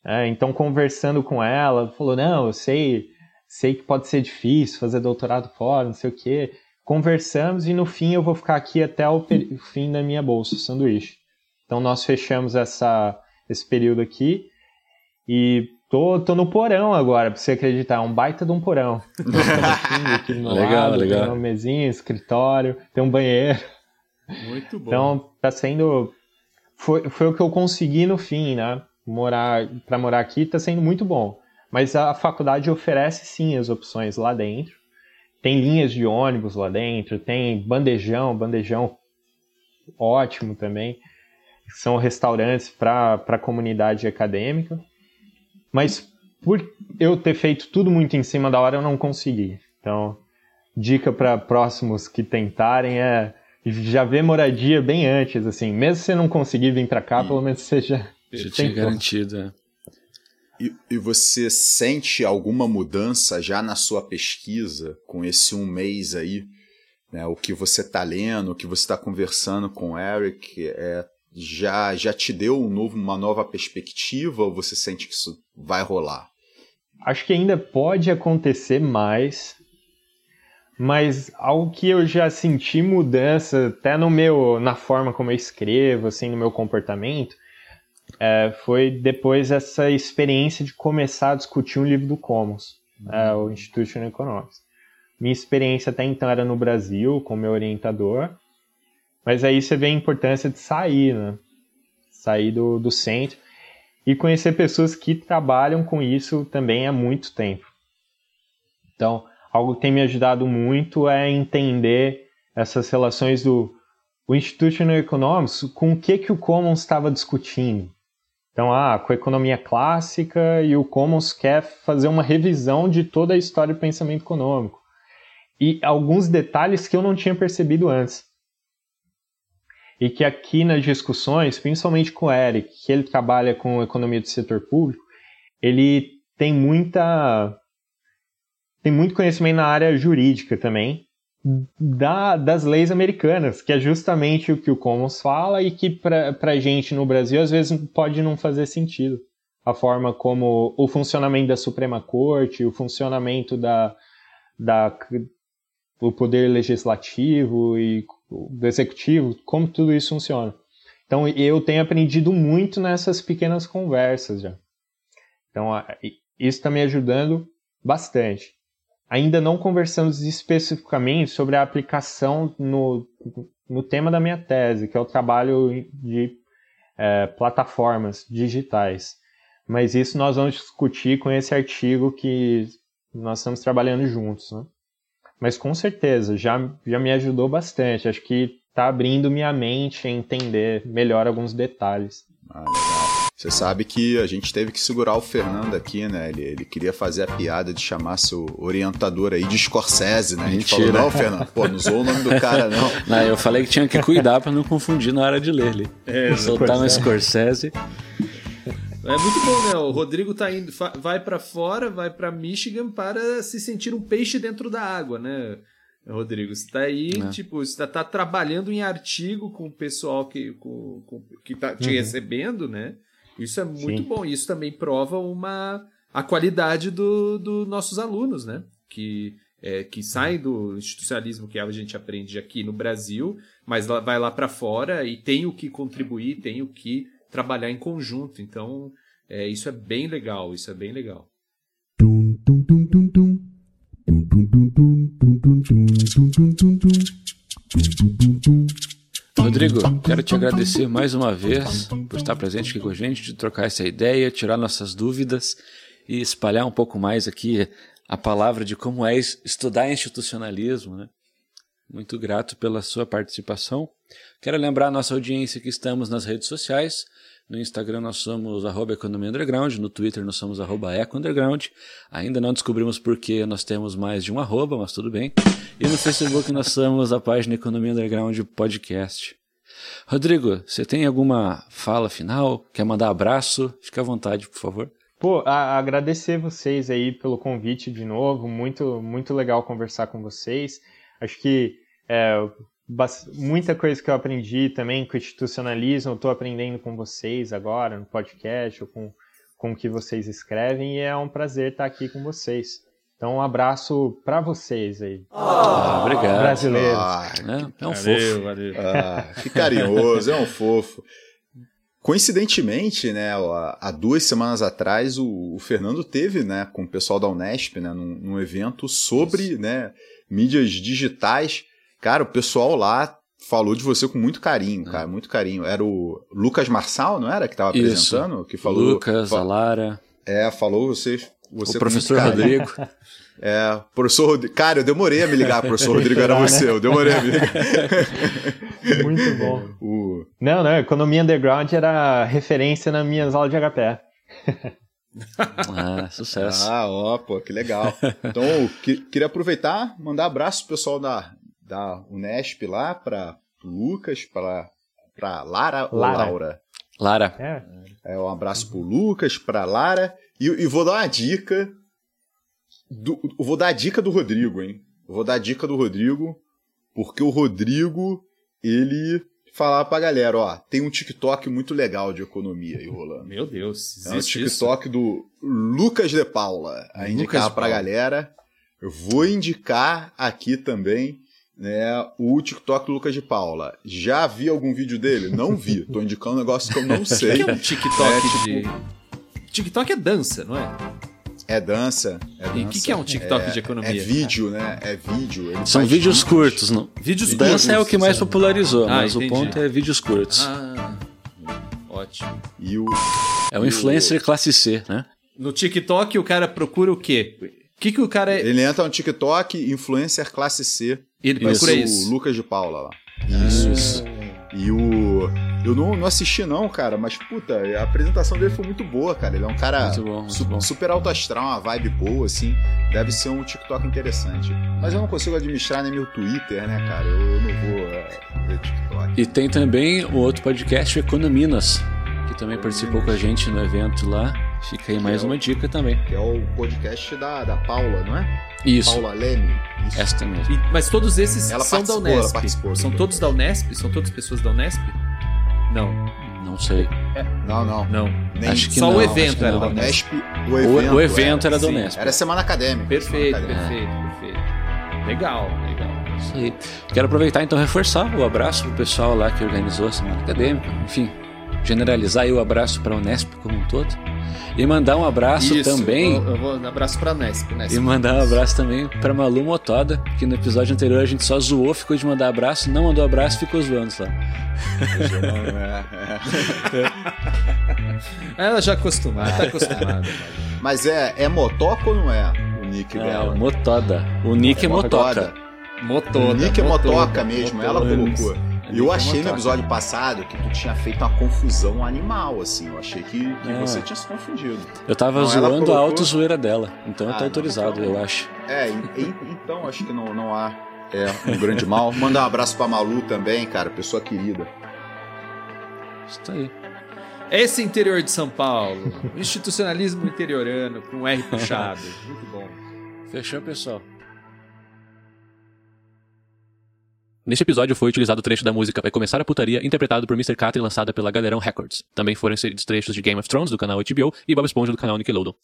É, então, conversando com ela, falou: Não, eu sei, sei que pode ser difícil fazer doutorado fora, não sei o quê. Conversamos e no fim eu vou ficar aqui até o fim da minha bolsa, sanduíche. Então, nós fechamos essa, esse período aqui e Tô, tô no porão agora, pra você acreditar. É um baita de um porão. *laughs* legal, lado, legal. Tem uma mesinha, escritório, tem um banheiro. Muito bom. Então, tá sendo. Foi, foi o que eu consegui no fim, né? Morar, pra morar aqui tá sendo muito bom. Mas a faculdade oferece sim as opções lá dentro. Tem linhas de ônibus lá dentro, tem bandejão, bandejão ótimo também. São restaurantes para a comunidade acadêmica. Mas por eu ter feito tudo muito em cima da hora, eu não consegui. Então, dica para próximos que tentarem é já ver moradia bem antes, assim. Mesmo se você não conseguir vir para cá, e pelo menos você *laughs* já, já tinha garantido. É. E, e, você sente alguma mudança já na sua pesquisa com esse um mês aí? Né, o que você está lendo, o que você está conversando com o Eric, é, já, já te deu um novo, uma nova perspectiva ou você sente que isso vai rolar? Acho que ainda pode acontecer mais, mas algo que eu já senti mudança até no meu, na forma como eu escrevo, assim, no meu comportamento, é, foi depois essa experiência de começar a discutir um livro do Commons, uhum. é, o Institutional Economics. Minha experiência até então era no Brasil, com meu orientador, mas aí você vê a importância de sair, né? Sair do, do centro e conhecer pessoas que trabalham com isso também há muito tempo. Então, algo que tem me ajudado muito é entender essas relações do o Institutional Economics com o que, que o Commons estava discutindo. Então, ah, com a economia clássica e o Commons quer fazer uma revisão de toda a história do pensamento econômico. E alguns detalhes que eu não tinha percebido antes e que aqui nas discussões, principalmente com o Eric, que ele trabalha com economia do setor público, ele tem muita tem muito conhecimento na área jurídica também da, das leis americanas, que é justamente o que o Commons fala e que para gente no Brasil às vezes pode não fazer sentido. A forma como o funcionamento da Suprema Corte, o funcionamento da, da, do poder legislativo e do executivo, como tudo isso funciona. Então eu tenho aprendido muito nessas pequenas conversas já. Então isso está me ajudando bastante. Ainda não conversamos especificamente sobre a aplicação no, no tema da minha tese, que é o trabalho de é, plataformas digitais. Mas isso nós vamos discutir com esse artigo que nós estamos trabalhando juntos. Né? Mas com certeza, já, já me ajudou bastante. Acho que está abrindo minha mente a entender melhor alguns detalhes. Ah, legal. Você sabe que a gente teve que segurar o Fernando aqui, né? Ele, ele queria fazer a piada de chamar seu orientador aí de Scorsese, né? A gente Mentira. falou, não, Fernando, pô, não usou o nome do cara, não. Não, eu falei que tinha que cuidar para não confundir na hora de ler ali. É, Soltar no Scorsese. É muito bom, né? O Rodrigo tá indo, vai para fora, vai para Michigan para se sentir um peixe dentro da água, né? Rodrigo, você tá aí, é. tipo, você tá, tá, trabalhando em artigo com o pessoal que, com, com, que tá te uhum. recebendo, né? Isso é muito Sim. bom. Isso também prova uma a qualidade dos do nossos alunos, né? Que, é, que saem do institucionalismo que a gente aprende aqui no Brasil, mas vai lá para fora e tem o que contribuir, tem o que trabalhar em conjunto. Então, é, isso é bem legal, isso é bem legal. Rodrigo, quero te agradecer mais uma vez por estar presente aqui com a gente, de trocar essa ideia, tirar nossas dúvidas e espalhar um pouco mais aqui a palavra de como é estudar institucionalismo. Né? Muito grato pela sua participação. Quero lembrar a nossa audiência que estamos nas redes sociais. No Instagram nós somos arroba Economia Underground, no Twitter nós somos arroba Eco Underground. Ainda não descobrimos por que nós temos mais de um arroba, mas tudo bem. E no Facebook nós somos a página Economia Underground Podcast. Rodrigo, você tem alguma fala final? Quer mandar abraço? Fique à vontade, por favor. Pô, agradecer vocês aí pelo convite de novo. Muito, muito legal conversar com vocês. Acho que é, muita coisa que eu aprendi também com institucionalismo, eu estou aprendendo com vocês agora no podcast, ou com, com o que vocês escrevem, e é um prazer estar aqui com vocês. Então, um abraço para vocês aí. Ah, obrigado. Brasileiros. Ah, é, é um valeu, fofo. Valeu. Ah, que carinhoso, é um fofo. Coincidentemente, né, há duas semanas atrás, o, o, Fernando teve, né, com o pessoal da Unesp, né, num, num evento sobre, né, mídias digitais Cara, o pessoal lá falou de você com muito carinho, cara, muito carinho. Era o Lucas Marçal, não era? Que estava apresentando? Que falou. Lucas, a Lara. É, falou você. você o professor Rodrigo. *laughs* É, professor Rodrigo. Cara, eu demorei a me ligar, professor *laughs* Rodrigo era você, né? eu demorei a me ligar. *laughs* Muito bom. O... Não, não, Economia Underground era referência nas minhas aulas de HPE. Ah, *laughs* sucesso. Ah, ó, pô, que legal. Então, que, queria aproveitar, mandar abraço pro pessoal da, da Unesp lá para Lucas, para para Lara, Lara ou Laura? Lara. É. é um abraço pro Lucas, para Lara e, e, vou dar uma dica do, vou dar a dica do Rodrigo, hein? vou dar a dica do Rodrigo porque o Rodrigo ele falar pra galera, ó, tem um TikTok muito legal de economia aí rolando. Meu Deus, é um TikTok isso? do Lucas de Paula, a Lucas indicar pra galera. Eu vou indicar aqui também né, o TikTok do Lucas de Paula. Já vi algum vídeo dele? Não vi. *laughs* Tô indicando um negócio que eu não sei. O que é um TikTok é, tipo... de. TikTok é dança, não é? É dança. É e o que, que, é um TikTok é, de economia? É vídeo, né? É vídeo. Ele São vídeos, curtos, não? Vídeos dança curtos. Dança é o que mais popularizou, ah, mas entendi. o ponto é vídeos curtos. Ah, ótimo. E o, é um influencer o... classe C, né? No TikTok o cara procura o quê? O que, que o cara é... Ele entra no TikTok, influencer classe C. Ele procura isso. O Lucas de Paula lá. Isso, isso. E o. Eu não, não assisti, não, cara, mas puta, a apresentação dele foi muito boa, cara. Ele é um cara muito bom, muito su bom. super alto astral, uma vibe boa, assim. Deve ser um TikTok interessante. Mas eu não consigo administrar nem meu Twitter, né, cara? Eu, eu não vou é, ver TikTok. E tem também o outro podcast, Econominas, que também participou com a gente no evento lá. Fica aí mais é uma o, dica também. Que é o podcast da, da Paula, não é? Isso. Paula Leme. Isso. Esta mesmo. E, mas todos esses ela são da Unesp. São todos da Unesp? São todas pessoas da Unesp? Não. Não sei. É. Não, não. Não. Nem... Acho que Só não, o evento era da Unesp. O evento, o evento era, era da Unesp. Era semana acadêmica. Perfeito, semana acadêmica. perfeito, perfeito. Legal, legal. Isso aí. Quero aproveitar então reforçar o abraço pro pessoal lá que organizou a semana acadêmica. Enfim, generalizar aí o abraço para a Unesp como um todo. E mandar um abraço Isso, também. Eu, eu vou um abraço pra Nesp, Nesp. E mandar um abraço também pra Malu Motoda, que no episódio anterior a gente só zoou, ficou de mandar abraço, não mandou abraço ficou zoando só. *laughs* Ela já acostumada, tá acostumada. Mas é, é motoca ou não é o nick é, dela? Motoda. O nick é, é motoca. Motoda. O nick é motoca mesmo, motoda. ela colocou. E eu achei no episódio passado que tu tinha feito uma confusão animal, assim. Eu achei que, que é. você tinha se confundido. Eu tava não, zoando colocou... a auto-zoeira dela. Então ah, eu tô autorizado, então, eu acho. É, e, então acho que não, não há é, um grande mal. Mandar um abraço pra Malu também, cara, pessoa querida. Isso tá aí. Esse interior de São Paulo. Institucionalismo interiorano, com R puxado. Muito bom. Fechou, pessoal. Neste episódio foi utilizado o trecho da música Vai Começar a Putaria, interpretado por Mr. Catra e lançada pela Galerão Records. Também foram inseridos trechos de Game of Thrones, do canal HBO, e Bob Esponja, do canal Nickelodeon.